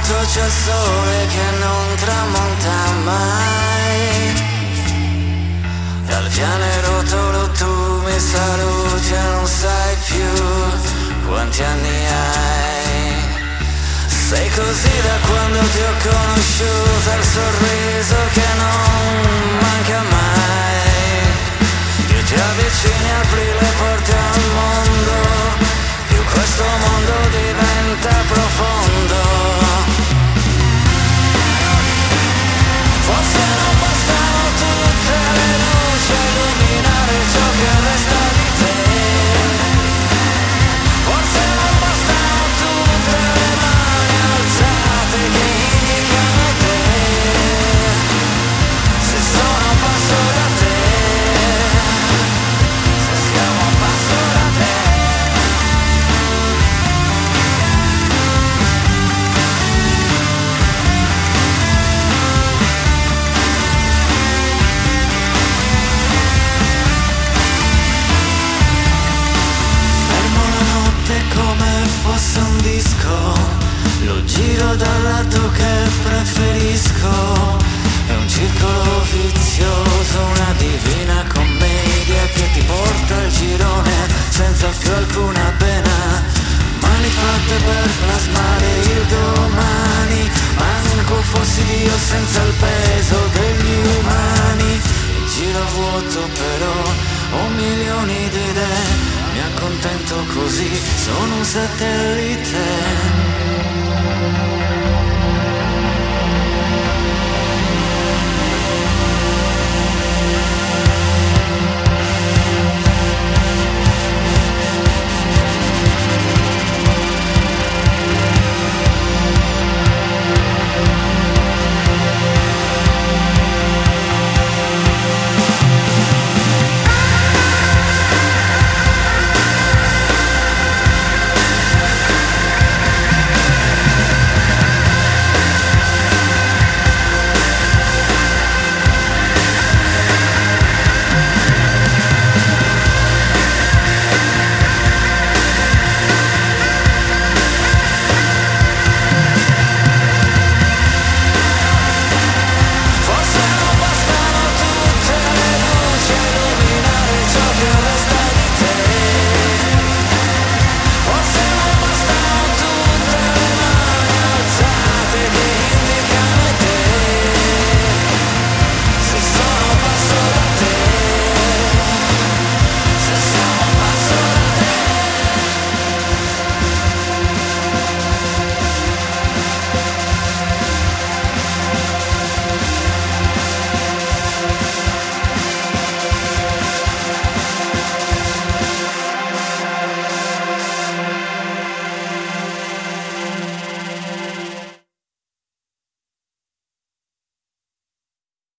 quanto c'è il sole che non tramonta mai. Dal pianerottolo tu mi saluti e non sai più quanti anni hai. Sei così da quando ti ho conosciuto, il sorriso Lo giro dal lato che preferisco. È un circolo vizioso, una divina commedia Che ti porta al girone senza più alcuna pena. Mani fatte per plasmare il domani Manco fossi Dio senza il peso degli umani. Il giro vuoto però ho milioni di idee mi accontento così, sono un satellite